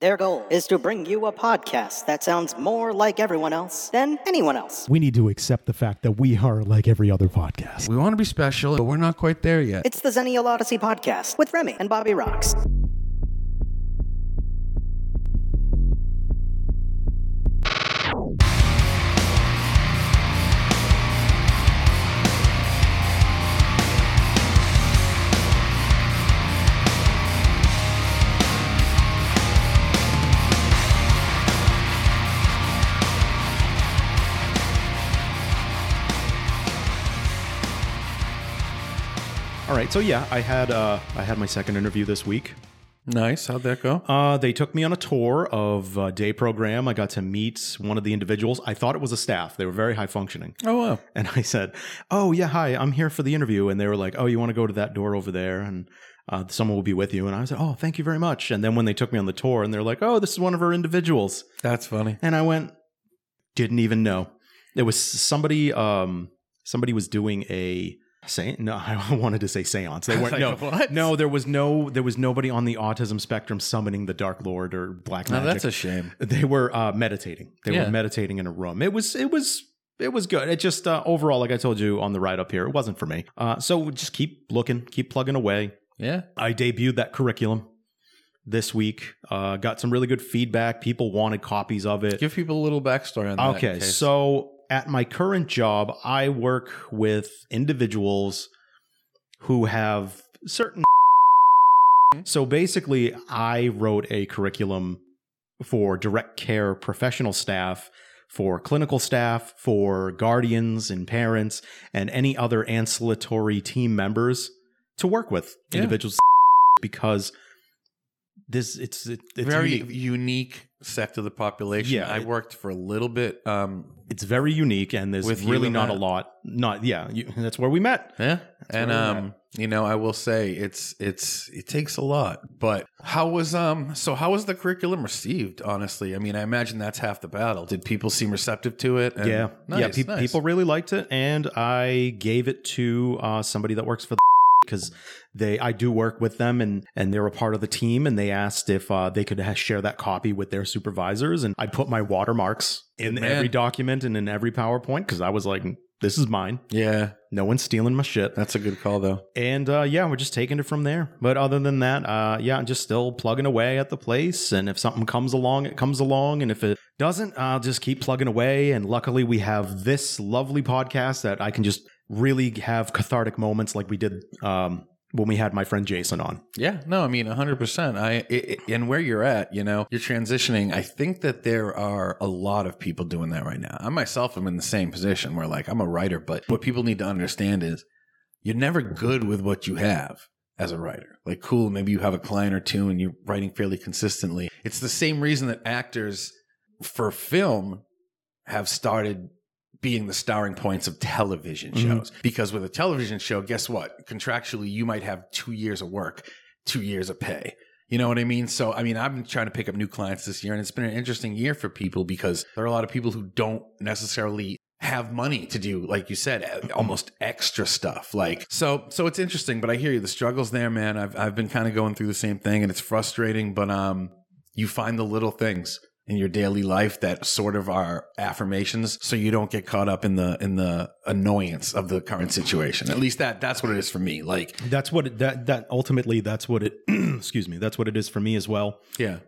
Their goal is to bring you a podcast that sounds more like everyone else than anyone else. We need to accept the fact that we are like every other podcast. We want to be special, but we're not quite there yet. It's the Zennial Odyssey podcast with Remy and Bobby Rox. Right, so yeah, I had uh, I had my second interview this week. nice. How'd that go? Uh, they took me on a tour of a day program. I got to meet one of the individuals. I thought it was a staff. They were very high functioning. oh wow. And I said, "Oh yeah, hi, I'm here for the interview." And they were like, "Oh, you want to go to that door over there?" And uh, someone will be with you. And I said, "Oh, thank you very much." And then when they took me on the tour, and they're like, "Oh, this is one of our individuals," That's funny. and I went, "Didn't even know." It was somebody. Um, somebody was doing a. Say, no, I wanted to say seance. They weren't. Like, no, what? no, there was no, there was nobody on the autism spectrum summoning the Dark Lord or Black Magic. No, that's a shame. they were uh, meditating. They Yeah. were meditating in a room. It was it was it was good. It just uh, overall, like I told you on the ride up here, it wasn't for me. Uh, so just keep looking, keep plugging away. Yeah. I debuted that curriculum this week. Uh, got some really good feedback. People wanted copies of it. Give people a little backstory on that. Okay, so at my current job, I work with individuals who have certain. So basically, I wrote a curriculum for direct care professional staff, for clinical staff, for guardians and parents, and any other ancillary team members to work with Yeah. individuals because this it's it, it's very unique. unique sect of the population. Yeah, I it- worked for a little bit. Um, it's very unique and there's With really and not a lot not yeah you, that's where we met yeah, and where we're um, you know, I will say it's it's it takes a lot. But how was um? So how was the curriculum received? Honestly, I mean, I imagine that's half the battle. Did people seem receptive to it? And- yeah yeah pe- nice. people really liked it and i gave it to uh, somebody that works for the because they i do work with them and and they're a part of the team and they asked if uh, they could share that copy with their supervisors and i put my watermarks in man. every document and in every powerpoint because i was like this is mine Yeah, no one's stealing my shit that's a good call though. And uh, yeah, we're just taking it from there. But other than that, uh, yeah, I'm just still plugging away at the place. And if something comes along, it comes along. And if it doesn't, I'll just keep plugging away. And luckily, we have this lovely podcast that I can just really have cathartic moments like we did um, when we had my friend Jason on. Yeah, no, I mean, 100%. I it, it- and where you're at, you know, you're transitioning. I think that there are a lot of people doing that right now. I myself am in the same position where like I'm a writer, but what people need to understand is you're never good with what you have as a writer. Like cool, maybe you have a client or two and you're writing fairly consistently. It's the same reason that actors for film have started being the starring points of television Mhm. shows. Because with a television show, guess what? Contractually, you might have two years of work, two years of pay. You know what I mean? So, I mean, I've been trying to pick up new clients this year, and it's been an interesting year for people because there are a lot of people who don't necessarily have money to do, like you said, almost extra stuff. Like, so, so it's interesting, but I hear you. The struggle's there, man. I've, I've been kind of going through the same thing, and it's frustrating, but, um, you find the little things in your daily life that sort of are affirmations so you don't get caught up in the in the annoyance of the current situation at least that that's what it is for me like That's what it, that that ultimately that's what it excuse me that's what it is for me as well. yeah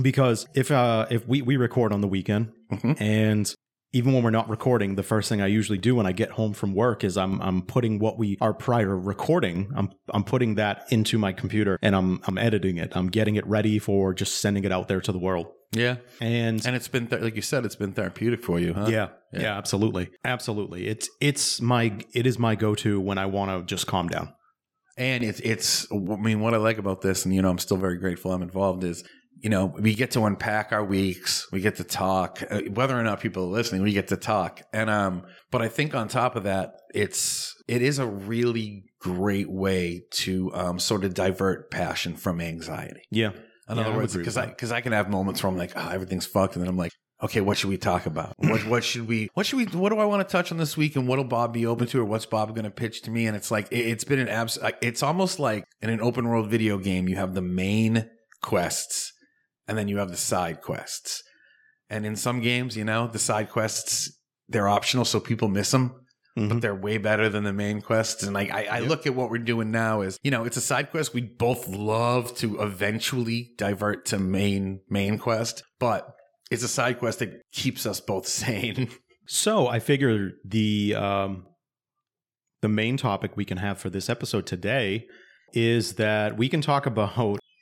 because if uh if we we record on the weekend Mhm. and even when we're not recording the first thing i usually do when i get home from work is i'm i'm putting what we are prior recording i'm i'm putting that into my computer and i'm i'm editing it. I'm getting it ready for just sending it out there to the world. Yeah. And, and it's been th- like you said it's been therapeutic for you huh? Yeah, yeah. Yeah. absolutely. Absolutely. It's it's my it is my go-to when i want to just calm down. And it's it's i mean what i like about this and you know i'm still very grateful i'm involved is you know we get to unpack our weeks we get to talk uh, whether or not people are listening we get to talk and um but i think on top of that it's it is a really great way to um sort of divert passion from anxiety yeah in Yeah, other words because i because i can have moments where i'm like oh, everything's fucked and then i'm like okay, what should we talk about? What what should we what should we what do I want to touch on this week and what'll Bob be open to or what's Bob going to pitch to me? And it's like it, it's been an abs it's almost like in an open world video game you have the main quests and then you have the side quests. And in some games, you know, the side quests they're optional, so people miss them. Mhm. But they're way better than the main quests. And like I, I Yep. look at what we're doing now is, you know, it's a side quest. We both love to eventually divert to main main quest, but it's a side quest that keeps us both sane. So I figure the um, the main topic we can have for this episode today is that we can talk about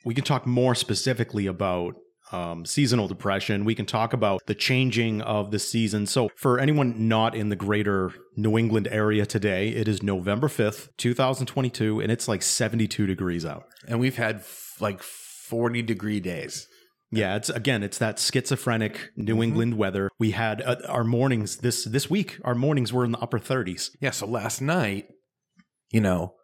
we can talk more specifically about um, seasonal depression. We can talk about the changing of the season. So for anyone not in the greater New England area today, it is November fifth, two thousand twenty two, and it's like seventy two degrees out. and we've had f- like 40 degree days. Yeah, it's again, it's that schizophrenic New Mhm. England weather. We had uh, our mornings this this week. Our mornings were in the upper 30s. Yeah, so last night, you know,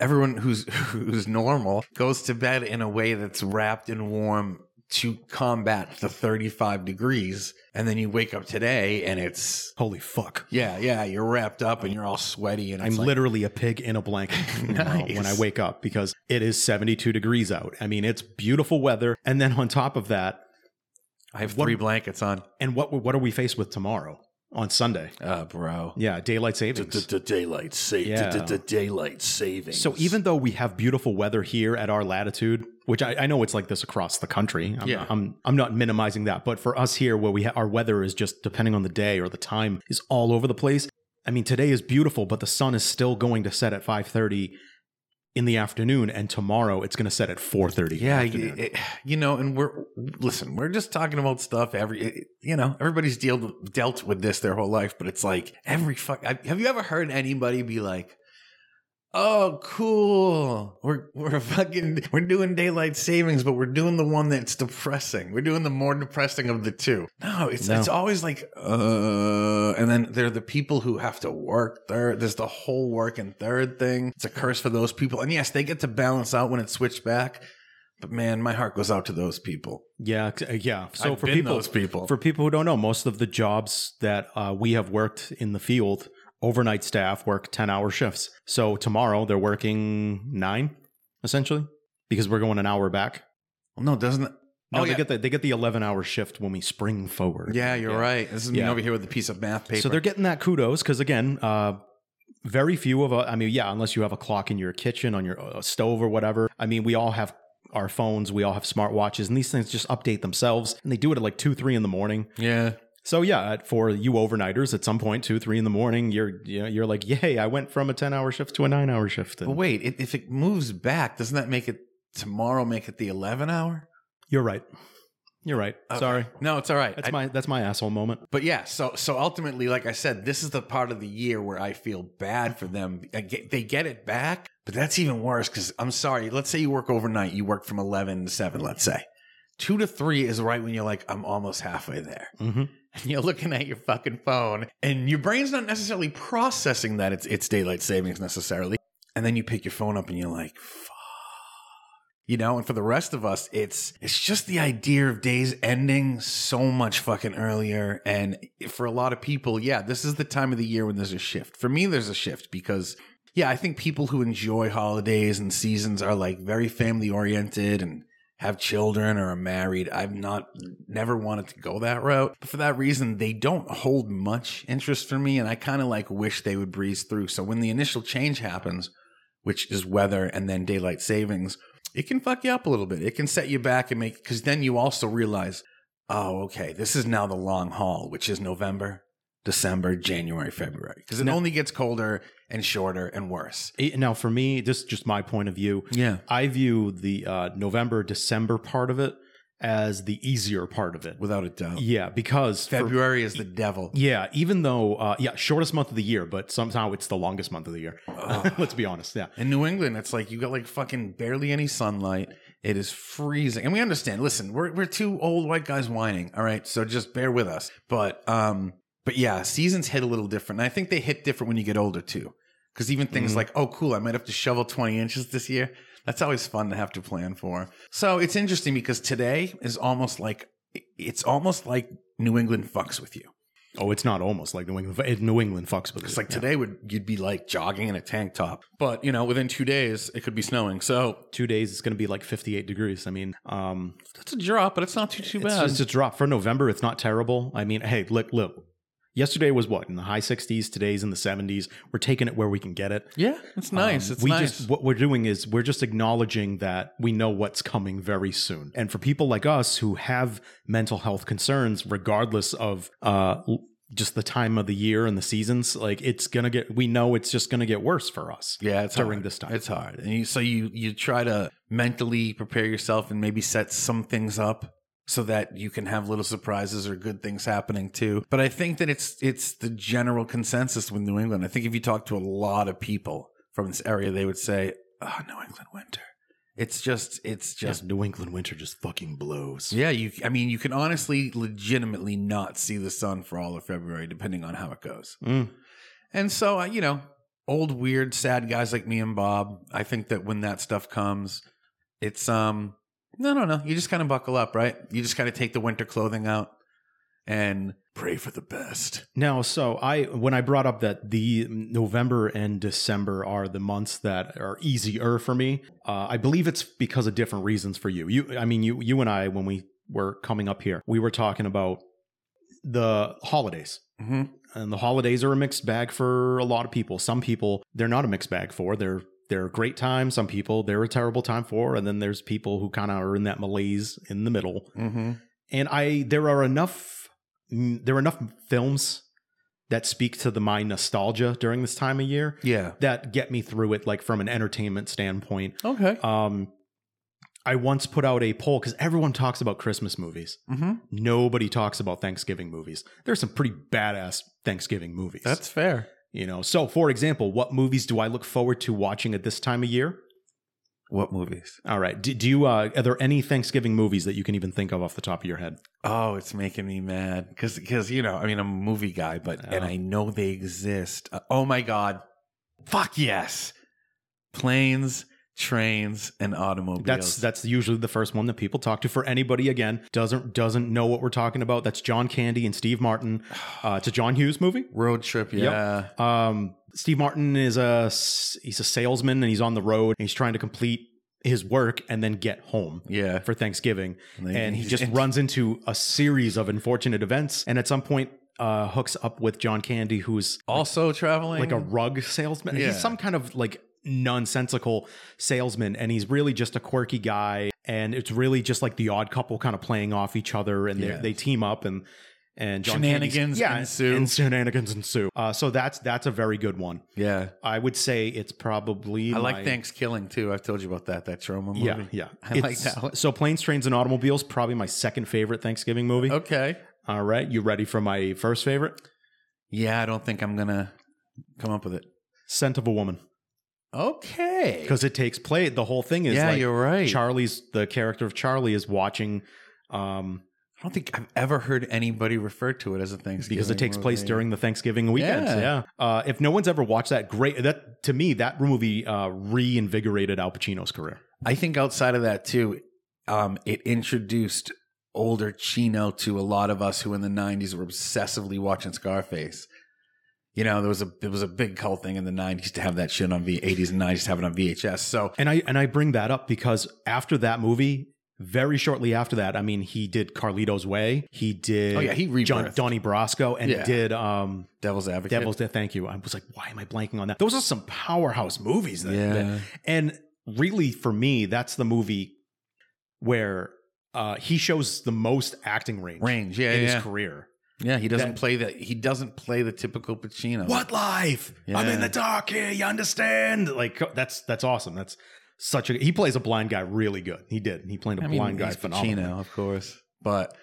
everyone who's who's normal goes to bed in a way that's wrapped and warm to combat the 35 degrees and then you wake up today and it's Holy fuck! yeah, yeah, you're wrapped up and you're all sweaty and I'm like, literally a pig in a blanket tomorrow when I wake up because it is 72 degrees out. I mean, it's beautiful weather, and then on top of that, I have what- three blankets on. and what what are we faced with tomorrow on Sunday? Uh, bro. Yeah, daylight savings. daylight Yeah. daylight savings. So even though we have beautiful weather here at our latitude, which I, I know it's like this across the country, I'm, Yeah. I'm I'm not minimizing that, but for us here, where we ha- our weather is just depending on the day or the time is all over the place. I mean, today is beautiful, but the sun is still going to set at 5:30 in the afternoon, and tomorrow it's going to set at 4:30. Yeah, in the y- afternoon. it- you know, and we're listen. We're just talking about stuff. Every you know, everybody's dealt dealt with this their whole life, but it's like every fuck. Have you ever heard anybody be like, "Oh, cool, we're we're fucking we're doing daylight savings, but we're doing the one that's depressing. We're doing the more depressing of the two. No, it's No. it's always like, uh, and then there are the people who have to work third. There's the whole work and third thing. It's a curse for those people, and yes, they get to balance out when it's switched back. But man, my heart goes out to those people. yeah, uh, yeah. So I've for people, those people, for people who don't know, most of the jobs that uh, we have worked in the field, overnight staff work 10 hour shifts. So tomorrow they're working nine, essentially, because we're going an hour back. no, doesn't it? No, oh, they yeah. get the they get the 11 hour shift when we spring forward. yeah, you're right. This is me over here with a piece of math paper. So they're getting that kudos because again, uh, very few of us. I mean, yeah, unless you have a clock in your kitchen on your uh, stove or whatever. I mean, we all have our phones, we all have smartwatches, and these things just update themselves, and they do it at like two, three in the morning. yeah, So yeah, for you overnighters, at some point, two, three in the morning, you're you know, you're like, yay, I went from a ten hour shift to a nine hour shift. but wait, it, if it moves back, doesn't that make it tomorrow? Make it the 11 hour? you're right. You're right. Okay. Sorry, No, it's all right. that's I- my that's my asshole moment. But yeah, so so ultimately, like I said, this is the part of the year where I feel bad for them. I get- They get it back, but that's even worse because I'm sorry. Let's say you work overnight, you work from eleven to seven. Let's say two to three is right when you're like, I'm almost halfway there. hmm And you're looking at your fucking phone, and your brain's not necessarily processing that it's it's daylight savings necessarily. And then you pick your phone up, and you're like, fuck. You know, and for the rest of us, it's it's just the idea of days ending so much fucking earlier. And for a lot of people, yeah, this is the time of the year when there's a shift. For me, there's a shift because yeah, I think people who enjoy holidays and seasons are like very family oriented and have children or are married. I've not never wanted to go that route. But for that reason, they don't hold much interest for me. And I kind of like wish they would breeze through. So when the initial change happens, which is weather and then daylight savings, it can fuck you up a little bit. It can set you back and make, because then you also realize, oh, okay, this is now the long haul, which is November, December, January, February. Because it Now- only gets colder and shorter and worse. Eh, Now, for me, this is just my point of view. Yeah. I view the uh, November December part of it as the easier part of it. Without a doubt. Yeah, because for- February is the devil. yeah, even though uh, yeah, shortest month of the year, but somehow it's the longest month of the year. Let's be honest. Yeah. In New England, it's like you got like fucking barely any sunlight. It is freezing. And we understand. Listen, we're we're two old white guys whining. All right. So just bear with us. But um, but yeah, seasons hit a little different. And I think they hit different when you get older too. Because even things Mhm. like, oh cool, I might have to shovel 20 inches this year. That's always fun to have to plan for. So it's interesting because today is almost like it's almost like New England fucks with you. Oh, it's not almost like New England. New England fucks with it. It's like Yeah. today would you'd be like jogging in a tank top, but you know within two days it could be snowing. So two days it's going to be like 58 degrees. I mean, um, that's a drop, but it's not too too it's bad. just a drop for November. It's not terrible. I mean, hey, look, look. Yesterday was what in the high 60s. Today's in the 70s. We're taking it where we can get it. yeah, it's nice. Um, it's we nice. just what we're doing is we're just acknowledging that we know what's coming very soon. And for people like us who have mental health concerns, regardless of uh, just the time of the year and the seasons, like it's gonna get. We know it's just gonna get worse for us. yeah, it's during hard. this time. It's hard, and you, so you you try to mentally prepare yourself and maybe set some things up so that you can have little surprises or good things happening too. But I think that it's it's the general consensus with New England. I think if you talk to a lot of people from this area, they would say, "Oh, New England winter." It's just it's just Just New England winter just fucking blows. Yeah, you. I mean, you can honestly, legitimately not see the sun for all of February, depending on how it goes. Mm. And so, uh, you know, old weird, sad guys like me and Bob. I think that when that stuff comes, it's um, no, no, no. You just kind of buckle up, right? You just kind of take the winter clothing out and pray for the best. Now, so I when I brought up that the November and December are the months that are easier for me, uh, I believe it's because of different reasons for you. You, I mean, you, you and I when we were coming up here, we were talking about the holidays. hmm And the holidays are a mixed bag for a lot of people. Some people they're not a mixed bag for. They're they're a great time. Some people they're a terrible time for. And then there's people who kind of are in that malaise in the middle hmm and I there are enough mm, there are enough films that speak to the my nostalgia during this time of year Yeah. that get me through it like from an entertainment standpoint. Okay. Um I once put out a poll cuz everyone talks about Christmas movies. hmm Nobody talks about Thanksgiving movies. There's some pretty badass Thanksgiving movies. That's fair. You know. So for example, what movies do I look forward to watching at this time of year? What movies? All right. Do, do you uh are there any Thanksgiving movies that you can even think of off the top of your head? Oh, it's making me mad because because you know I mean I'm a movie guy, but and Oh. I know they exist. Uh, oh my god, fuck yes, planes, trains, and automobiles. That's that's usually the first one that people talk to. For anybody again doesn't doesn't know what we're talking about, that's John Candy and Steve Martin. Uh, it's a John Hughes movie. road trip. Yeah, Um, Steve Martin is a he's a salesman and he's on the road and he's trying to complete his work and then get home yeah. for Thanksgiving. they- And he just runs into a series of unfortunate events and at some point uh, hooks up with John Candy, who's Also traveling like a rug salesman. Yeah. He's some kind of like nonsensical salesman, and he's really just a quirky guy. And it's really just like the odd couple kind of playing off each other, and Yeah. they they team up and and John Candy's- Shenanigans yeah, ensue. and shenanigans ensue. Uh, so that's that's a very good one. yeah. I would say it's probably I like my- Thanksgiving too. I've told you about that. That Troma movie. Yeah, yeah. I like that one. So planes, trains, and automobiles probably my second favorite Thanksgiving movie. Okay. All right, you ready for my first favorite? Yeah, I don't think I'm gonna come up with it. Scent of a Woman, Okay. because it takes place. The whole thing is yeah, like you're right. Charlie's the character of Charlie is watching um I don't think I've ever heard anybody refer to it as a Thanksgiving because it takes place during the Thanksgiving weekend. Yeah. Yeah. Uh, if no one's ever watched that, great. That to me, that movie uh, reinvigorated Al Pacino's career. I think outside of that too, um, it introduced older Pacino to a lot of us who in the '90s were obsessively watching Scarface. You know, there was a there was a big cult thing in the '90s to have that shit on V '80s and '90s to have it on VHS. So And I and I bring that up because after that movie, very shortly after that, I mean, he did Carlito's Way. He did. Oh, yeah, he John, rebirthed. Donnie Brasco and Yeah. did um, Devil's Advocate. Devil's Death. Thank you. I was like, why am I blanking on that? Those are some powerhouse movies. That, Yeah. that- and really, for me, that's the movie where uh, he shows the most acting range, range. Yeah, in yeah, his career. Yeah. He doesn't That- play that. He doesn't play the typical Pacino. What life? I'm in the dark here. You understand? Like that's that's awesome. That's such a. He plays a blind guy really good. He did. He played a I mean, blind guy he's phenomenally. Pacino, of course, but.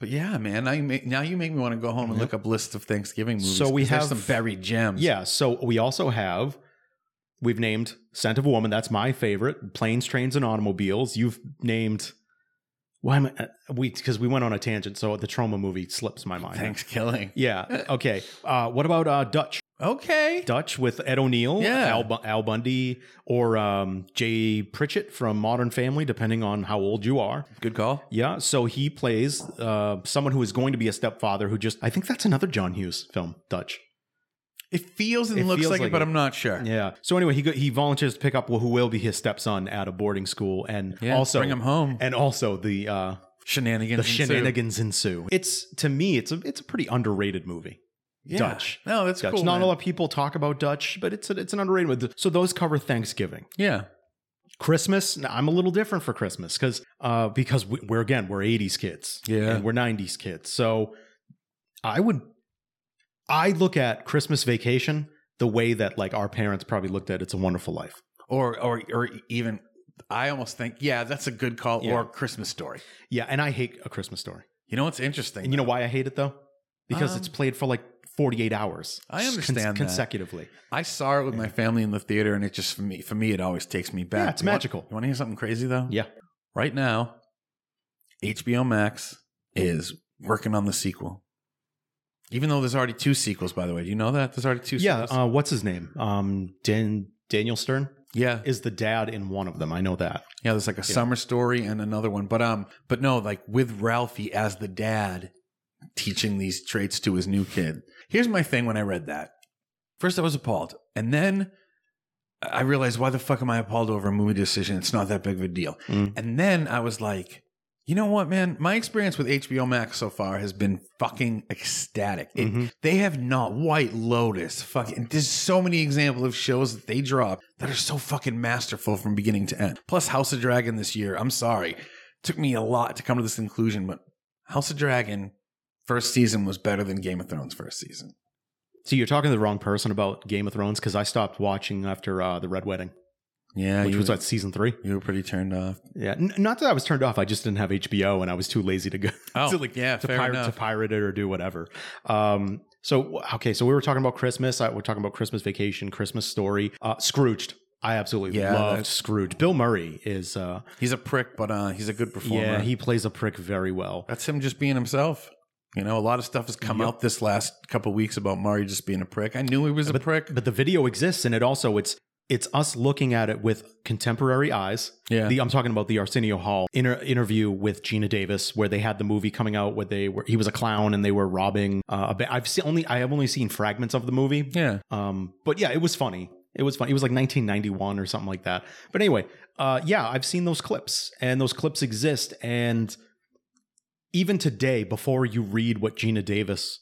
But yeah, man, now you make now you make me want to go home and look up lists of Thanksgiving movies. So we have- some buried gems. Yeah. So we also have. We've named Scent of a Woman. That's my favorite. Planes, Trains, and Automobiles. You've named. Why am I? uh, We because we went on a tangent. So the Troma movie slips my mind. ThanksKilling. Yeah. Okay. Uh, what about uh, Dutch? Okay. Dutch with Ed O'Neill, Yeah. Al, Bu- Al Bundy, or um, Jay Pritchett from Modern Family, depending on how old you are. Good call. Yeah, so he plays uh, someone who is going to be a stepfather who just, I think that's another John Hughes film, Dutch. It feels and It looks feels like, like it, but it. I'm not sure. Yeah. So anyway, he go, he volunteers to pick up who will be his stepson at a boarding school, and Yeah, also bring him home. and also the uh, Shenanigans. the ensue. shenanigans ensue. It's to me, it's a it's a pretty underrated movie. Yeah. Dutch. No, that's Dutch. cool. Not man. a lot of people talk about Dutch, but it's a, it's an underrated one. So those cover Thanksgiving. Yeah. Christmas, now, I'm a little different for Christmas because uh, because we, we're again we're 80s kids, Yeah. and we're 90s kids. So I would I look at Christmas Vacation the way that like our parents probably looked at It's a Wonderful Life. Or or or even I almost think, yeah, that's a good call. Yeah. Or Christmas story. Yeah, and I hate A Christmas Story. You know what's interesting? And you know why I hate it though? Because Um, it's played for like 48 hours. I understand that. consecutively. I saw it with my family in the theater, and it just for me, for me, it always takes me back. Yeah, it's You want- magical. you want to hear something crazy though? Yeah. Right now, HBO Max is working on the sequel. Even though there's already two sequels, by the way, do you know that there's already two? Yeah, sequels? uh, what's his name? Um, Dan- Daniel Stern yeah, is the dad in one of them. I know that. yeah. There's like a summer story and another one, but um, but no, like with Ralphie as the dad, teaching these traits to his new kid. Here's my thing: when I read that, first I was appalled, and then I realized why the fuck am I appalled over a movie decision? It's not that big of a deal. Mm. And then I was like, you know what, man? My experience with HBO Max so far has been fucking ecstatic. It- Mhm. They have not White Lotus. Fucking, there's so many examples of shows that they drop that are so fucking masterful from beginning to end. Plus, House of Dragon this year. I'm sorry, took me a lot to come to this conclusion, but House of Dragon first season was better than Game of Thrones first season. See, you're talking to the wrong person about Game of Thrones because I stopped watching after uh, the Red Wedding, Yeah, which was at season three. you were pretty turned off. Yeah, N- not that I was turned off. I just didn't have HBO and I was too lazy to go Oh, to like yeah, to enough. to pirate it or do whatever. Um, so okay, so we were talking about Christmas. I, we're talking about Christmas Vacation, Christmas Story, uh, Scrooged. I absolutely Yeah, loved Scrooge. Bill Murray is, uh, He's a prick, but uh, he's a good performer. yeah, he plays a prick very well. That's him just being himself. You know, a lot of stuff has come Yep. out this last couple weeks about Murray just being a prick. I knew he was a prick. But the video exists, and it also it's it's us looking at it with contemporary eyes. Yeah. The, I'm talking about the Arsenio Hall inter- interview with Geena Davis, where they had the movie coming out, where they were he was a clown and they were robbing. Uh, a ba- I've seen only I have only seen fragments of the movie. yeah. Um, but yeah, it was funny. It was funny. It was like 1991 or something like that. But anyway, uh, yeah, I've seen those clips, and those clips exist. And even today, before you read what Geena Davis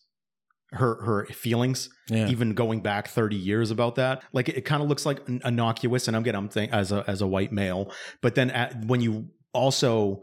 her her feelings, Yeah. even going back 30 years about that, like it, kind of looks like innocuous. And I'm getting I'm think as a as a white male, but then at, when you also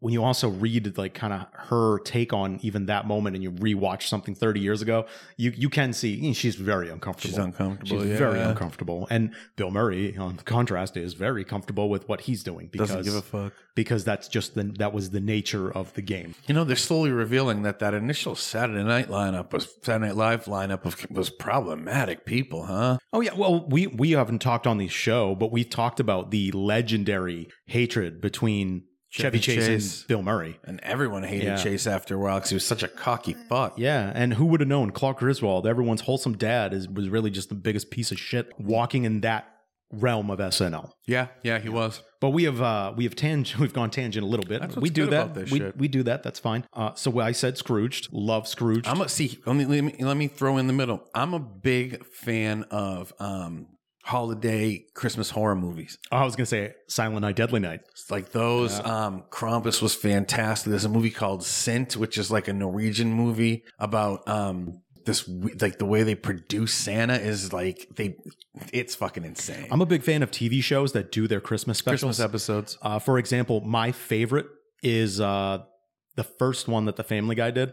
when you also read like kind of her take on even that moment and you rewatch something 30 years ago, you you can see she's very uncomfortable. She's uncomfortable. She's yeah. very uncomfortable. And Bill Murray, on contrast, is very comfortable with what he's doing because Doesn't give a fuck. because that's just the that was the nature of the game. You know, they're slowly revealing that that initial Saturday Night lineup was Saturday Night Live lineup of, was problematic people, huh? Oh yeah, well we we haven't talked on the show, but we've talked about the legendary hatred between Chevy, Chevy Chase, Chase. and Bill Murray. And everyone hated Yeah. Chase after a while because he was such a cocky fuck. Yeah, and who would have known Clark Griswold, everyone's wholesome dad, is was really just the biggest piece of shit walking in that realm of SNL. Yeah, yeah, he was. But we have uh we have tang- we've gone tangent a little bit. We do that. we, shit. we do that. That's fine. Uh, so I said Scrooged. Love Scrooged. I'm a see. Let me, let me let me throw in the middle. I'm a big fan of um holiday Christmas horror movies. I was gonna say Silent Night, Deadly Night. It's like those. Um, Krampus was fantastic. There's a movie called Sint, which is like a Norwegian movie about um this like the way they produce Santa is like they. It's fucking insane. I'm a big fan of TV shows that do their Christmas specials. Christmas episodes. Uh, for example, my favorite is uh, the first one that the Family Guy did,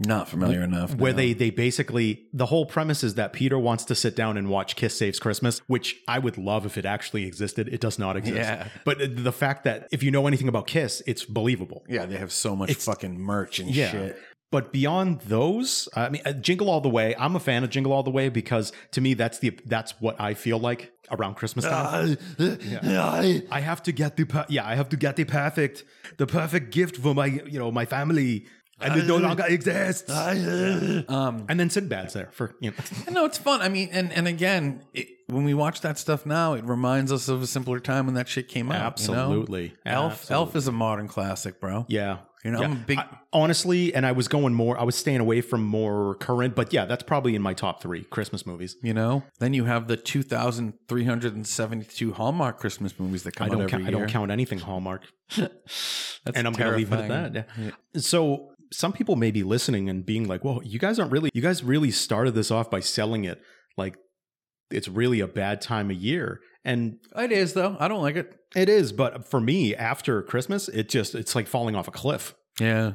Not familiar enough. where no. they they basically the whole premise is that Peter wants to sit down and watch Kiss Saves Christmas, which I would love if it actually existed. It does not exist. Yeah. But the fact that if you know anything about Kiss, it's believable. Yeah, they have so much It's- fucking merch and Yeah. shit. But beyond those, I mean, uh, Jingle All the Way. I'm a fan of Jingle All the Way because to me, that's the that's what I feel like around Christmas time. Uh, I have to get the yeah, I have to get the perfect the perfect gift for my you know my family. And they no longer exist. um, and then Sinbad's there for you know. no, it's fun. I mean, and and again, it, when we watch that stuff now, it reminds us of a simpler time when that shit came out. you know? Absolutely. Elf, Absolutely. Elf is a modern classic, bro. Yeah. You know, Yeah. I'm a big. I- honestly, and I was going more. I was staying away from more current, but yeah, that's probably in my top three Christmas movies. you know, then you have the 2,372 Hallmark Christmas movies that come I don't. out every Count, I don't count anything Hallmark, That's and I'm going to leave it at that. Yeah. So some people may be listening and being like, "Well, you guys aren't really. You guys really started this off by selling it like it's really a bad time of year." And It is though. I don't like it. it is, but for me, after Christmas, it just it's like falling off a cliff. Yeah,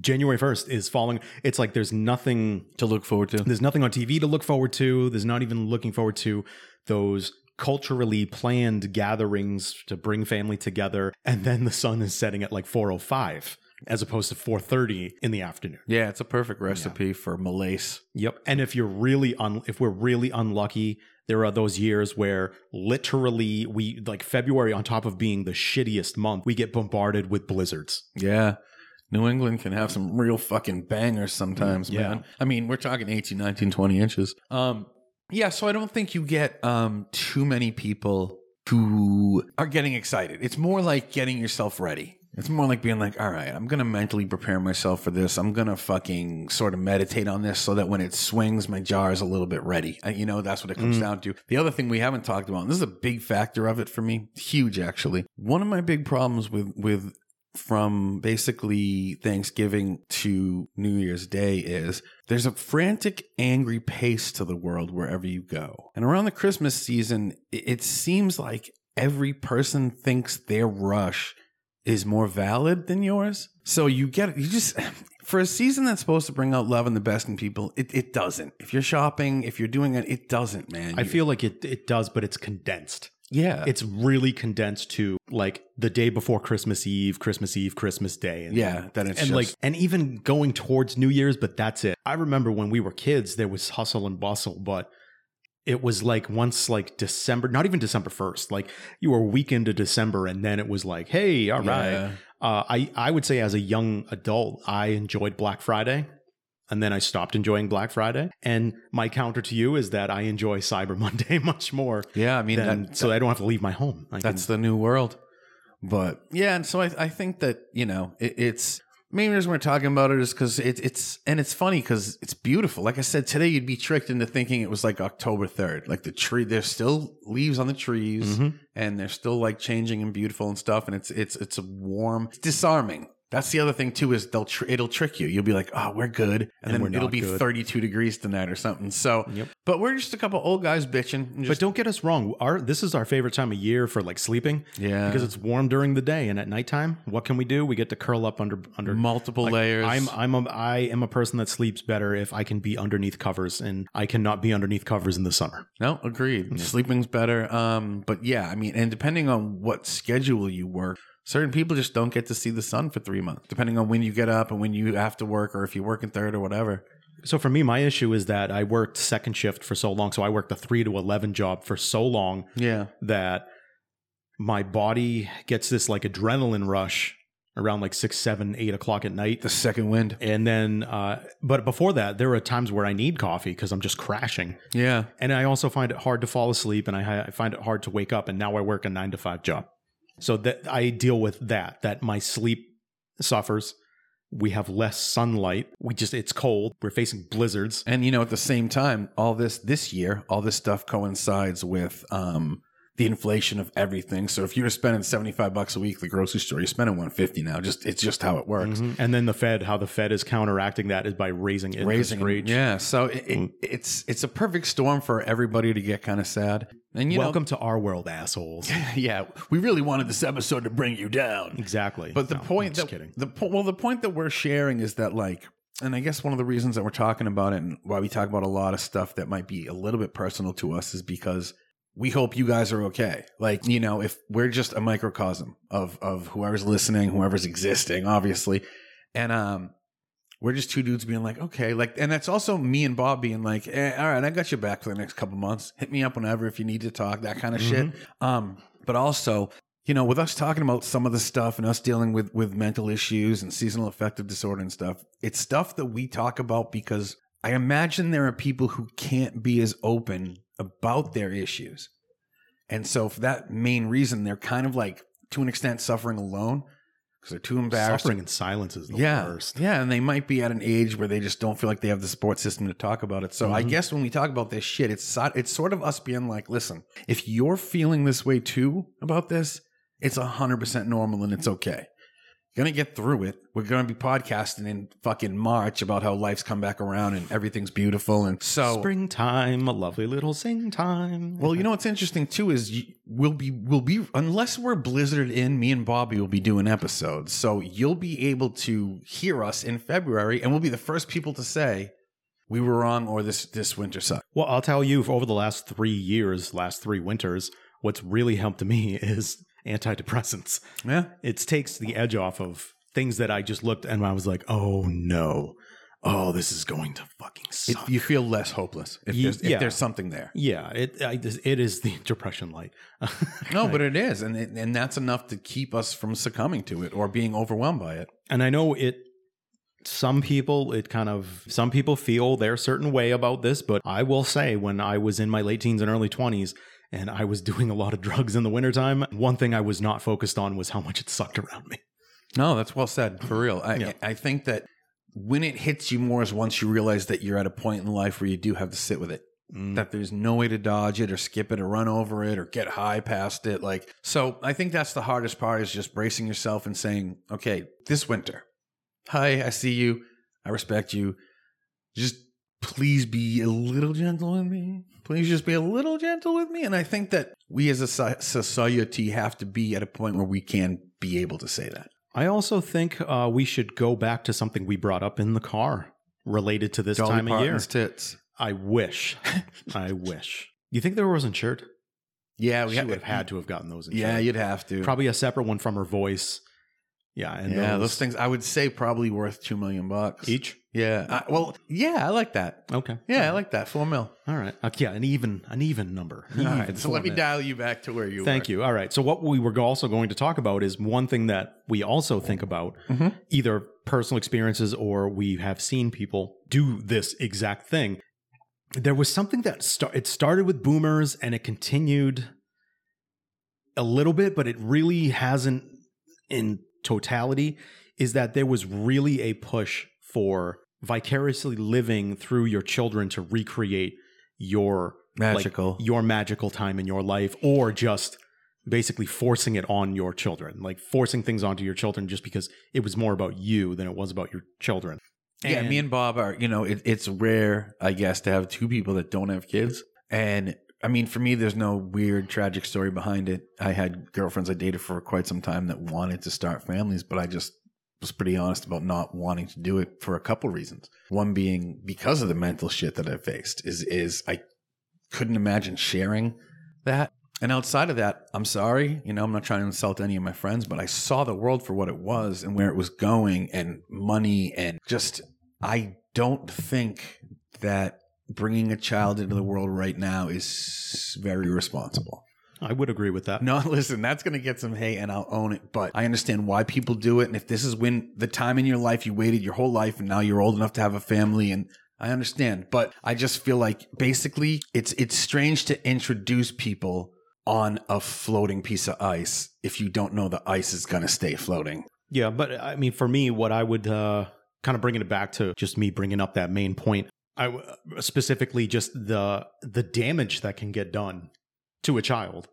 January 1st is falling. It's like there's nothing to look forward to. There's nothing on TV to look forward to. There's not even looking forward to those culturally planned gatherings to bring family together. And then the sun is setting at like 405 as opposed to 430 in the afternoon. Yeah, it's a perfect recipe for malaise. Yep. And if you're really un- if we're really unlucky, there are those years where literally we like February on top of being the shittiest month, we get bombarded with blizzards. Yeah. New England can have some real fucking bangers sometimes, Yeah. man. I mean, we're talking 18, 19, 20 inches. Um, yeah, so I don't think you get um too many people who are getting excited. It's more like getting yourself ready. It's more like being like, all right, I'm going to mentally prepare myself for this. I'm going to fucking sort of meditate on this so that when it swings, my jar is a little bit ready. And, you know, that's what it comes Mm. down to. The other thing we haven't talked about, and this is a big factor of it for me, huge actually. One of my big problems with, with, from basically Thanksgiving to New Year's Day is there's a frantic, angry pace to the world wherever you go. And around the Christmas season, it, it seems like every person thinks their rush is more valid than yours. So you get you just for a season that's supposed to bring out love and the best in people, it, it doesn't. If you're shopping, if you're doing it, it doesn't, man. I You- feel like it it does, but it's condensed. yeah, It's really condensed to like the day before Christmas Eve, Christmas Eve, Christmas Day. And, yeah. Then it's and just, like and even going towards New Year's, but that's it. I remember when we were kids, there was hustle and bustle, but it was like once like December, not even December first, like you were a week into December, and then it was like, hey, all right. Yeah. Uh, I I would say as a young adult, I enjoyed Black Friday. And then I stopped enjoying Black Friday. And my counter to you is that I enjoy Cyber Monday much more. yeah. I mean, than, that, so I don't have to leave my home. I That's can, the new world. But yeah, and so I, I think that, you know, it, it's maybe the reason we're talking about it is because it, it's, and it's funny because it's beautiful. Like I said, today you'd be tricked into thinking it was like October 3rd. Like the tree, there's still leaves on the trees Mhm. and they're still like changing and beautiful and stuff. And it's, it's, it's a warm, it's disarming. That's the other thing too is they'll tr- it'll trick you. You'll be like, oh, we're good, and, And then it'll be good. 32 degrees tonight or something. So, Yep. but we're just a couple old guys bitching. and But don't get us wrong. Our this is our favorite time of year for like sleeping. yeah, because it's warm during the day and at nighttime what can we do we get to curl up under under multiple like, layers. i'm i'm a, i am a person that sleeps better if i can be underneath covers and i cannot be underneath covers in the summer No, agreed. Sleeping's better. Um, but yeah, I mean, and depending on what schedule you work, certain people just don't get to see the sun for three months, depending on when you get up and when you have to work, or if you work in third or whatever. so for me my issue is that i worked second shift for so long so i worked a 3 to 11 job for so long Yeah, that my body gets this like adrenaline rush around like six seven eight o'clock at night the second wind. and then uh but before that there are times where i need coffee because i'm just crashing Yeah, And I also find it hard to fall asleep and I, I find it hard to wake up. And now I work a nine to five job. So that I deal with that, that my sleep suffers. We have less sunlight. We just, it's cold. We're facing blizzards. and you know, at the same time, all this this year, all this stuff coincides with um the inflation of everything. So if you're spending seventy five bucks a week at the grocery store, you're spending one fifty now. Just it's just how it works. Mhm. And then the Fed, how the Fed is counteracting that is by raising interest raising rates. yeah so it, it, Mm. it's it's a perfect storm for everybody to get kind of sad and you Welcome to our world, assholes. yeah we really wanted this episode to bring you down exactly. but the No, point that kidding. the po- well the point that we're sharing is that like and i guess one of the reasons that we're talking about it and why we talk about a lot of stuff that might be a little bit personal to us is because we hope you guys are okay. Like, you know, if we're just a microcosm of of whoever's listening, whoever's existing, obviously. And um we're just two dudes being like, okay, like, and that's also me and Bob being like, eh, all right, I got your back for the next couple months. Hit me up whenever if you need to talk, that kind of shit. Um, but also, you know, with us talking about some of the stuff and us dealing with with mental issues and seasonal affective disorder and stuff, it's stuff that we talk about because I imagine there are people who can't be as open about their issues. And so for that main reason, they're kind of like to an extent suffering alone because they're too embarrassed. Suffering in silence is the yeah, worst. yeah, and they might be at an age where they just don't feel like they have the support system to talk about it. So I Mhm. guess when we talk about this shit, it's it's sort of us being like, listen, if you're feeling this way too about this, it's hundred percent normal and it's okay. Gonna get through it. We're gonna be podcasting in fucking March about how life's come back around and everything's beautiful. And so Springtime, a lovely little sing time. well, you know what's interesting too is we'll be we'll be unless we're blizzarded in. Me and Bobby will be doing episodes, so you'll be able to hear us in February, and we'll be the first people to say we were wrong or this this winter sucked. Well, I'll tell you, over the last three years, last three winters, what's really helped me is antidepressants. Yeah, It takes the edge off of things that I just looked and I was like, oh no, oh this is going to fucking it, you feel less hopeless if Ye- there's if yeah. there's something there. yeah, it I, it is the depression light. No, but it is, and it, and that's enough to keep us from succumbing to it or being overwhelmed by it. and I know it. Some people, it kind of, some people feel their certain way about this, but I will say, when I was in my late teens and early 20s, and I was doing a lot of drugs in the wintertime, one thing I was not focused on was how much it sucked around me. No, that's well said. For real. I, Yeah. I think that when it hits you more is once you realize that you're at a point in life where you do have to sit with it. Mm. That there's no way to dodge it or skip it or run over it or get high past it. Like, so I think that's the hardest part is just bracing yourself and saying, okay, this winter, hi, I see you. I respect you. Just please be a little gentle with me. Please just be a little gentle with me. And I think that we as a society have to be at a point where we can be able to say that. I also think uh, we should go back to something we brought up in the car related to this Dolly time of year. Parton's tits. I wish. I wish. You think there was insured? Yeah, we She ha- would have had to have gotten those insured. Yeah, you'd have to. Probably a separate one from her voice. Yeah, and yeah, those, things I would say probably worth two million bucks each. Yeah. I, well, yeah, I like that. Okay. Yeah, I like that. Four mil. All right. Uh, yeah, an even an even number. All Even right. So let me format. dial you back to where you were. Thank were. you. All right. So what we were also going to talk about is one thing that we also think about, Mhm. either personal experiences or we have seen people do this exact thing. There was something that start, it started with boomers and it continued a little bit, but it really hasn't in totality. Is that there was really a push for vicariously living through your children to recreate your like, Magical. your magical time in your life or just basically forcing it on your children like forcing things onto your children just because it was more about you than it was about your children yeah, me and Bob are, you know, it, it's rare, I guess, to have two people that don't have kids. And I mean, for me, there's no weird, tragic story behind it. I had girlfriends I dated for quite some time that wanted to start families, but I just was pretty honest about not wanting to do it for a couple reasons. One being because of the mental shit that I faced is is I couldn't imagine sharing that. And outside of that, I'm sorry, you know, I'm not trying to insult any of my friends, but I saw the world for what it was and where it was going and money and just I don't think that bringing a child into the world right now is very responsible. i would agree with that No, listen, that's going to get some hate and I'll own it, but I understand why people do it. And if this is when the time in your life you waited your whole life and now you're old enough to have a family and I understand, but I just feel like basically it's it's strange to introduce people on a floating piece of ice if you don't know the ice is going to stay floating. yeah but i mean for me what i would uh kind of bringing it back to just me bringing up that main point i specifically just the the damage that can get done to a child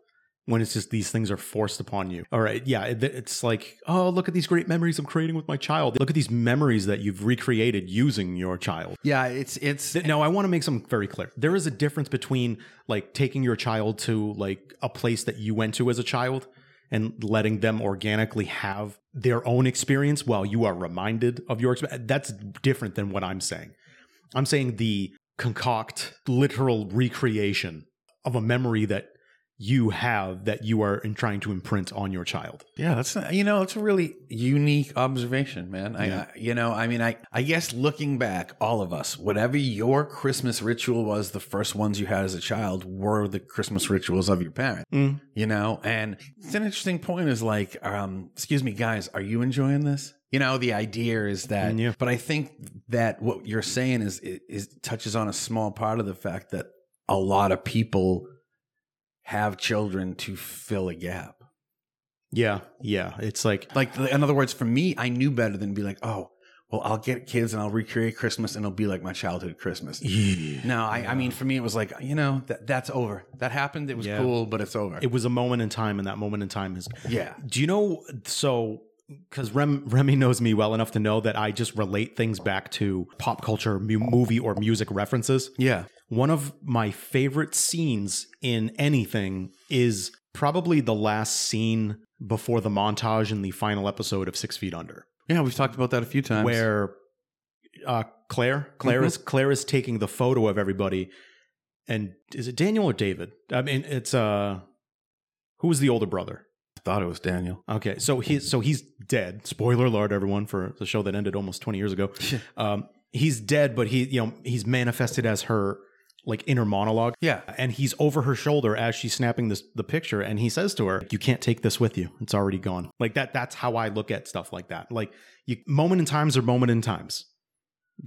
when it's just these things are forced upon you. All right, yeah, it- it's like, oh, look at these great memories I'm creating with my child. Look at these memories that you've recreated using your child. Yeah, it's it's No, I want to make something very clear. There is a difference between like taking your child to like a place that you went to as a child and letting them organically have their own experience while you are reminded of your experience. That's different than what I'm saying. I'm saying the concoct literal recreation of a memory that you have that you are in trying to imprint on your child. Yeah, that's you know, it's a really unique observation, man. I, Yeah. I you know, I mean, I I guess looking back, all of us, whatever your Christmas ritual was, the first ones you had as a child were the Christmas rituals of your parents. Mm. You know, and it's an interesting point. Is like, um, excuse me, guys, are you enjoying this? You know, the idea is that, Mm, yeah. but I think that what you're saying is is touches on a small part of the fact that a lot of people have children to fill a gap. Yeah, yeah. It's like Like, in other words, for me, I knew better than be like, oh, well, I'll get kids and I'll recreate Christmas and it'll be like my childhood Christmas. No, I, I mean, for me, it was like, you know, that that's over. That happened. It was Yeah. cool, but it's over. it was a moment in time, and that moment in time is. yeah. Do you know? So, because Rem, Remy knows me well enough to know that I just relate things back to pop culture, mu- movie, or music references. Yeah. One of my favorite scenes in anything is probably the last scene before the montage in the final episode of Six Feet Under, Yeah. We've talked about that a few times. where uh, Claire, Claire is Claire is taking the photo of everybody, and is it Daniel or David? I mean, it's uh, who was the older brother? Thought it was Daniel. Okay, so he's so he's dead. Spoiler alert, everyone, for the show that ended almost twenty years ago. um, he's dead, but he you know he's manifested as her like inner monologue. Yeah. and he's over her shoulder as she's snapping this the picture, and he says to her, "You can't take this with you. It's already gone." Like that. That's how I look at stuff like that. Like you, moment in times are moment in times,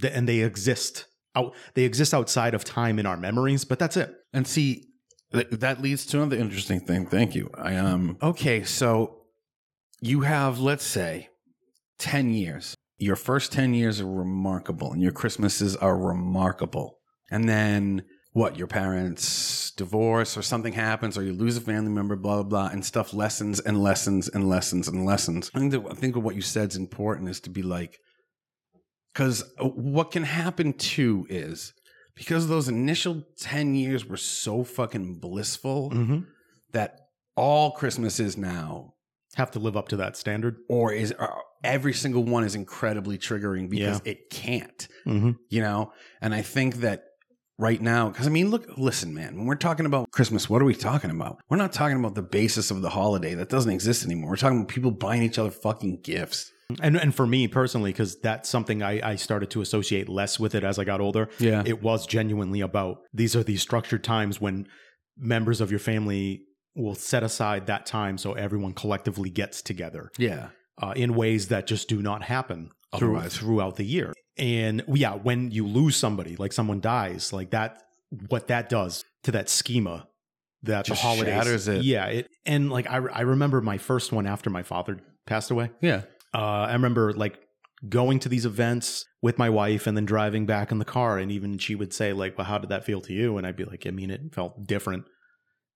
and they exist out. They exist outside of time in our memories, but that's it. And see, that leads to another interesting thing. Thank you. I um okay, so you have let's say 10 years. Your first 10 years are remarkable and your Christmases are remarkable. And then what, your parents divorce or something happens or you lose a family member, blah, blah, blah, and stuff lessons and lessons and lessons and lessons. I think, that, I think what you said is important is to be like, because what can happen too is because those initial 10 years were so fucking blissful Mm-hmm. that all Christmases now Have to live up to that standard. or is are, every single one is incredibly triggering because it can't, Mm-hmm. you know? And I think that right now, because I mean, look, listen, man, when we're talking about Christmas, what are we talking about? We're not talking about the basis of the holiday that doesn't exist anymore. We're talking about people buying each other fucking gifts. And and for me personally, because that's something I, I started to associate less with it as I got older. Yeah. It was genuinely about these are these structured times when members of your family will set aside that time so everyone collectively gets together yeah. uh, in ways that just do not happen through, throughout the year. And yeah, when you lose somebody, like someone dies, like that, what that does to that schema that Just the holidays shatters it. Yeah, it and like I I remember my first one after my father passed away. Yeah. Uh, I remember like going to these events with my wife and then driving back in the car, and even she would say like, "Well, how did that feel to you?" And I'd be like, "I mean, it felt different.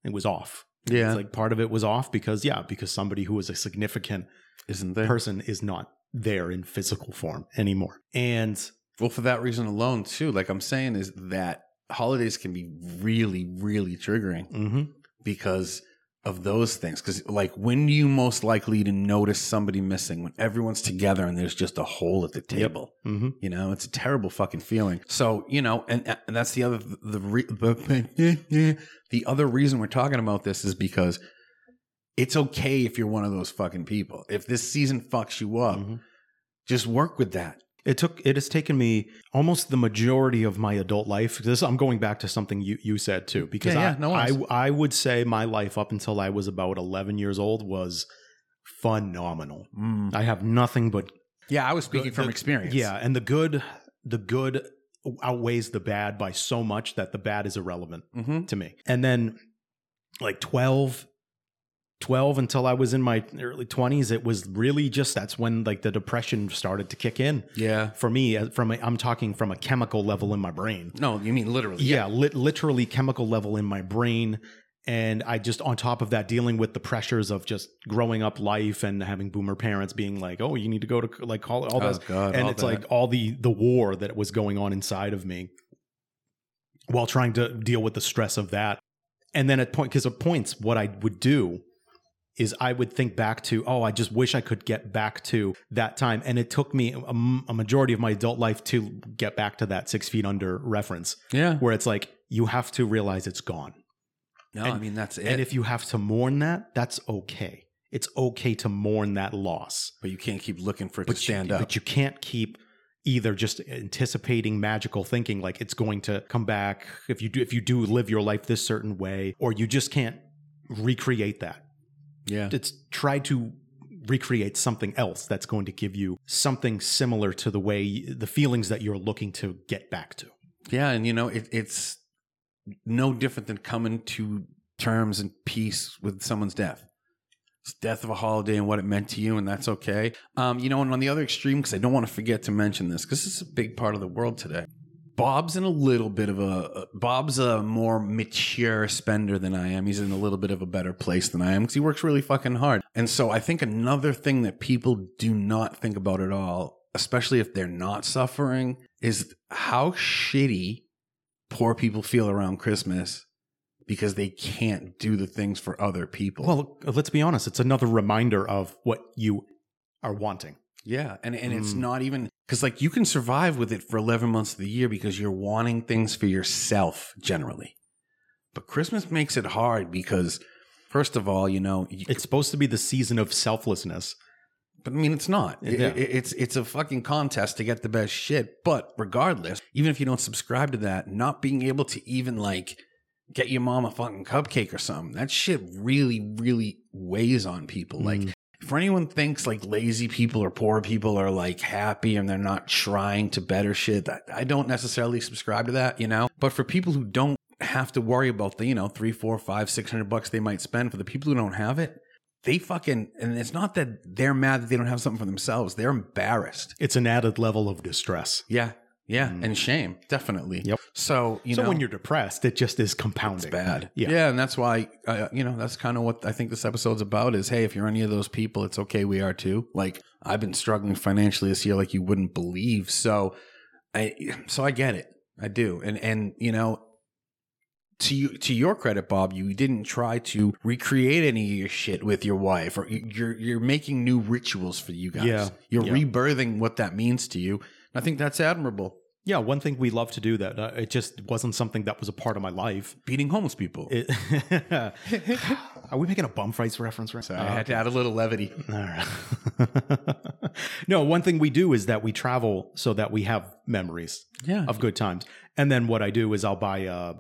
It was off. Yeah. It's like part of it was off because yeah, because somebody who was a significant Isn't there? person is not there in physical form anymore. And Well, for that reason alone, too, like I'm saying, is that holidays can be really, really triggering mhm. because of those things. Because, like, when you most likely to notice somebody missing when everyone's together and there's just a hole at the table. Mhm. You know, it's a terrible fucking feeling. So, you know, and, and that's the other the re, the, the other reason we're talking about this is because it's okay if you're one of those fucking people. If this season fucks you up, Mhm. just work with that. It took it has taken me almost the majority of my adult life. This I'm going back to something you, you said too, because Yeah, yeah, I, no I. I would say my life up until I was about 11 years old was phenomenal. I have nothing but Yeah, I was speaking The- from the- experience. Yeah, and the good the good outweighs the bad by so much that the bad is irrelevant Mm-hmm. to me. And then like 12 12 until I was in my early 20s it was really just that's when like the depression started to kick in Yeah. for me from a, I'm talking from a chemical level in my brain. No, you mean literally. Yeah, lit literally chemical level in my brain and I just on top of that dealing with the pressures of just growing up life and having boomer parents being like, "Oh, you need to go to like call all Oh, this." God, and all it's that. like all the the war that was going on inside of me while trying to deal with the stress of that. And then at point because at points what I would do is I would think back to, oh, I just wish I could get back to that time. And it took me a, a majority of my adult life to get back to that six feet under reference Yeah. where it's like, you have to realize it's gone. No, And- I mean that's it. And if you have to mourn that, that's okay. It's okay to mourn that loss. but you can't keep looking for it But to stand you, up. But you can't keep either just anticipating magical thinking like it's going to come back if you do if you do live your life this certain way or you just can't recreate that. Yeah. It's try to recreate something else that's going to give you something similar to the way the feelings that you're looking to get back to. Yeah, and you know, it, it's no different than coming to terms and peace with someone's death. It's death of a holiday and what it meant to you, and that's okay. Um, you know, and on the other extreme, because I don't want to forget to mention this, because this is a big part of the world today. Bob's in a little bit of a Bob's a more mature spender than I am. He's in a little bit of a better place than I am because he works really fucking hard. And so I think another thing that people do not think about at all, especially if they're not suffering, is how shitty poor people feel around Christmas because they can't do the things for other people. Well, let's be honest, it's another reminder of what you are wanting. Yeah, and and it's Mm. not even because like you can survive with it for eleven months of the year because you're wanting things for yourself generally, but Christmas makes it hard because. First of all, you know, you- It's supposed to be the season of selflessness. But I mean, it's not. Yeah. it- it's it's a fucking contest to get the best shit. But regardless, even if you don't subscribe to that, not being able to even like get your mom a fucking cupcake or something, that shit really, really weighs on people. Like, Mm. For anyone thinks like lazy people or poor people are like happy and they're not trying to better shit, I don't necessarily subscribe to that, you know. But for people who don't have to worry about the you know three, four, five, six hundred bucks they might spend, for the people who don't have it they fucking and it's not that they're mad that they don't have something for themselves they're embarrassed It's an added level of distress. yeah yeah Mm. and shame definitely Yep. so you so know when you're depressed, it just is compounding. it's bad Yeah. yeah and that's why uh, you know that's kind of what i think this episode's about is hey if you're any of those people it's okay we are too like i've been struggling financially this year like you wouldn't believe so i so i get it i do and and you know to you, to your credit, Bob, you didn't try to recreate any of your shit with your wife, or you- you're you're making new rituals for you guys. Yeah, you're yeah. rebirthing what that means to you. I think that's admirable. Yeah, one thing we love to do that uh, it just wasn't something that was a part of my life. Beating homeless people. It, are we making a bum fights reference right Sorry, I had to add a little levity. All right. no, one thing we do is that we travel so that we have memories Yeah, of good times. And then what I do is I'll buy a,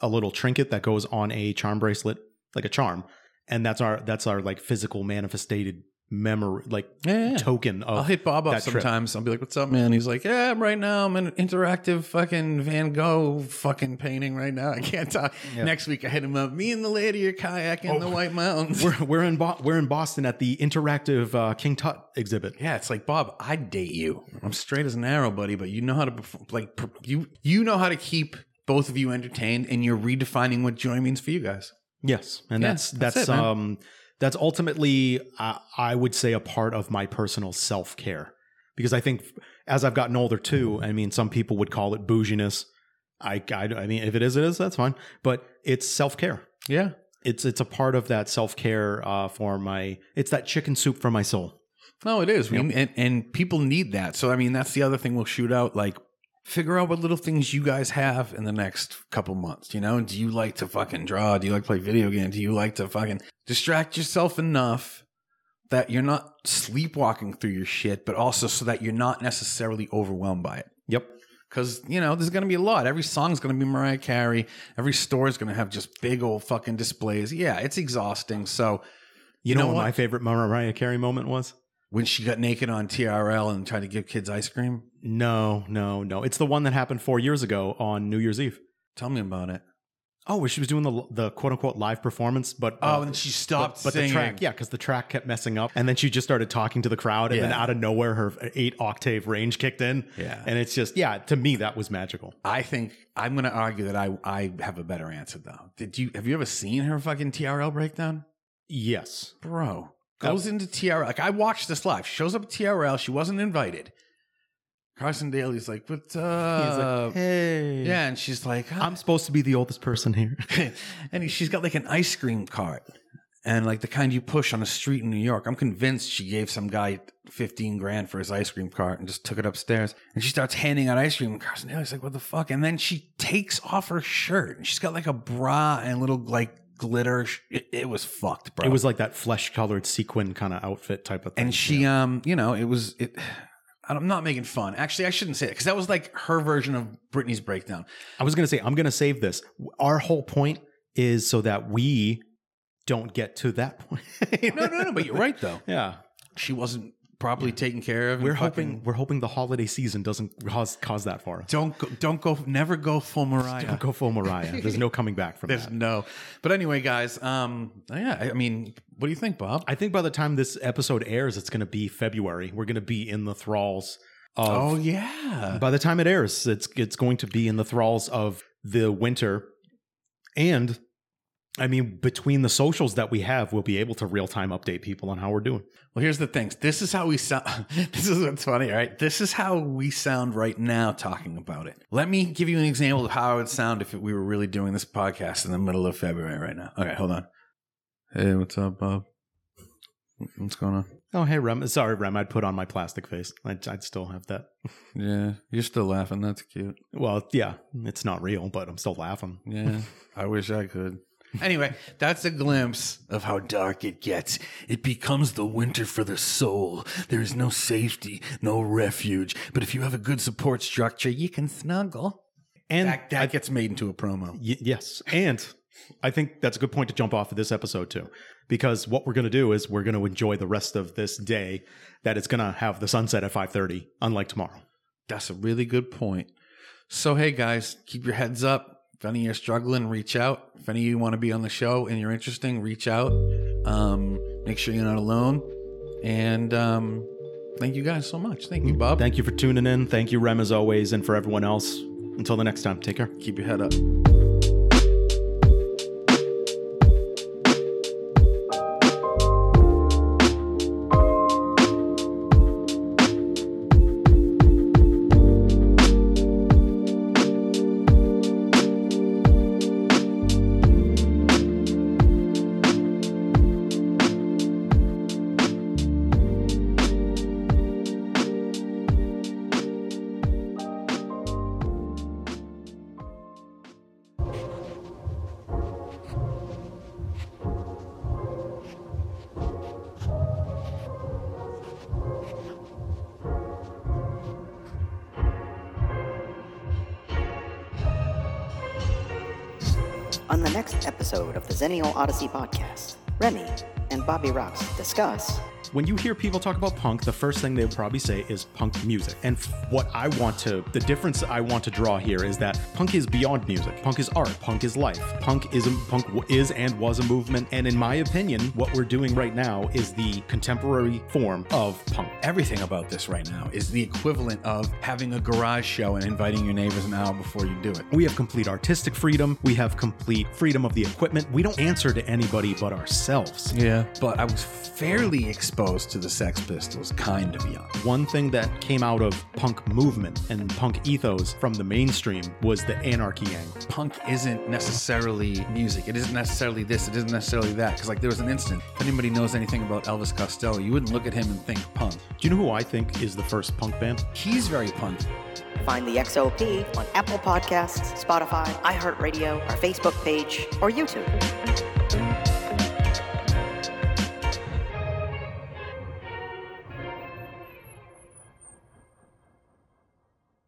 a little trinket that goes on a charm bracelet, like a charm, and that's our that's our like physical manifested memory, like yeah. yeah. token of. I'll hit Bob up that trip. sometimes. I'll be like, "What's up, man?" He's like, "Yeah, right now I'm in an interactive fucking Van Gogh fucking painting right now. I can't talk." Yeah. Next week I hit him up. Me and the lady are kayaking Oh. the White Mountains. we're we're in Bo- we're in Boston at the interactive uh, King Tut exhibit. Yeah, it's like Bob. I'd date you. I'm straight as an arrow, buddy. But you know how to perform, like per- you. You know how to keep both of you entertained, and you're redefining what joy means for you guys. Yes, and Yeah, that's that's that's, it, man. That's ultimately uh, I would say a part of my personal self care because I think as I've gotten older too. I mean, some people would call it bouginess. I, I I mean, if it is, it is. That's fine. But it's self care. Yeah, It's it's a part of that self care uh, for my. It's that chicken soup for my soul. no, it is. Yep. and and people need that. So I mean, that's the other thing we'll shoot out. Like, figure out what little things you guys have in the next couple months. You know, do you like to fucking draw? Do you like to play video games? Do you like to fucking distract yourself enough? That you're not sleepwalking through your shit, but also so that you're not necessarily overwhelmed by it. Yep. Because, you know, there's going to be a lot. Every song's going to be Mariah Carey. Every store is going to have just big old fucking displays. Yeah, it's exhausting. So You, know know, what what? my favorite Mariah Carey moment was? when she got naked on TRL and tried to give kids ice cream, No, no, no. It's the one that happened four years ago on New Year's Eve. tell me about it. Oh, where she was doing the the quote unquote live performance, but uh, Oh, and she stopped but, but the track, yeah, because the track kept messing up, and then she just started talking to the crowd, and then out of nowhere, her eight octave range kicked in, Yeah. and it's just, yeah, to me that was magical. I think I'm going to argue that I, I have a better answer, though. Did you Have you ever seen her fucking TRL breakdown? Yes, Bro. Goes into TRL. Like, I watched this live. She Shows up at TRL. She wasn't invited. Carson Daly's like, but, uh, He's like, hey, yeah. And she's like, I'm supposed to be the oldest person here. and she's got like an ice cream cart and like the kind you push on a street in New York. I'm convinced she gave some guy 15 grand for his ice cream cart and just took it upstairs. And she starts handing out ice cream. And Carson Daly's like, what the fuck? And then she takes off her shirt and she's got like a bra and little like glitter. It, it was fucked, bro. It was like that flesh colored sequin kind of outfit type of thing. and she, um, you know, it was it. I'm not making fun. Actually, I shouldn't say it because that was like her version of Britney's breakdown. I was going to say, I'm going to save this. Our whole point is so that we don't get to that point. No, no, no. But you're right though. yeah. She wasn't properly taken care of. We're fucking- hoping we're hoping the holiday season doesn't cause cause that for us. Don't go, don't go. Never go full Mariah. Don't go full Mariah. There's no coming back from There's that. no. But anyway, guys. Um. Yeah. I- I mean, what do you think, Bob? I think by the time this episode airs, it's going to be February. We're going to be in the thralls of. Oh yeah. By the time it airs, it's it's going to be in the thralls of the winter, and I mean, between the socials that we have, we'll be able to real time update people on how we're doing. Well, here's the thing. This is how we sound. this is what's funny, right? This is how we sound right now talking about it. Let me give you an example of how it would sound if we were really doing this podcast in the middle of February right now. Okay, hold on. Hey, what's up, Bob? What's going on? Oh, hey, Rem. Sorry, Rem. I'd put on my plastic face. I'd, I'd still have that. Yeah, you're still laughing. That's cute. Well, yeah, it's not real, but I'm still laughing. Yeah, I wish I could. Anyway, that's a glimpse of how dark it gets. It becomes the winter for the soul. There is no safety, no refuge. But if you have a good support structure, you can snuggle. And That, that gets made into a promo. Y- yes. And I think that's a good point to jump off of this episode too. Because what we're going to do is we're going to enjoy the rest of this day that it's going to have the sunset at 5:30 unlike tomorrow. That's a really good point. So, hey guys, keep your heads up. If any of you are struggling, reach out. If any of you want to be on the show and you're interesting, reach out. Um, make sure you're not alone. And um, thank you guys so much. Thank you, Bob. Thank you for tuning in. Thank you Rem as always and for everyone else. Until the next time, take care. Keep your head up. On the next episode of the Zennial Odyssey podcast, Remy and Bobby Rox discuss When you hear people talk about punk, the first thing they would probably say is punk music. And what I want to, the difference I want to draw here is that punk is beyond music. Punk is art. Punk is life. Punk is a, punk w- is and was a movement. And in my opinion, what we're doing right now is the contemporary form of punk. Everything about this right now is the equivalent of having a garage show and inviting your neighbors an hour before you do it. We have complete artistic freedom. We have complete freedom of the equipment. We don't answer to anybody but ourselves. Yeah. But I was fairly exposed to the Sex Pistols kind of young. One thing that came out of punk movement and punk ethos from the mainstream was the anarchy angle. Punk isn't necessarily music. It isn't necessarily this. It isn't necessarily that. Because like there was an instant. If anybody knows anything about Elvis Costello, you wouldn't look at him and think punk. Do you know who I think is the first punk band? He's very punk. Find the XOP on Apple Podcasts, Spotify, iHeartRadio, our Facebook page, or YouTube.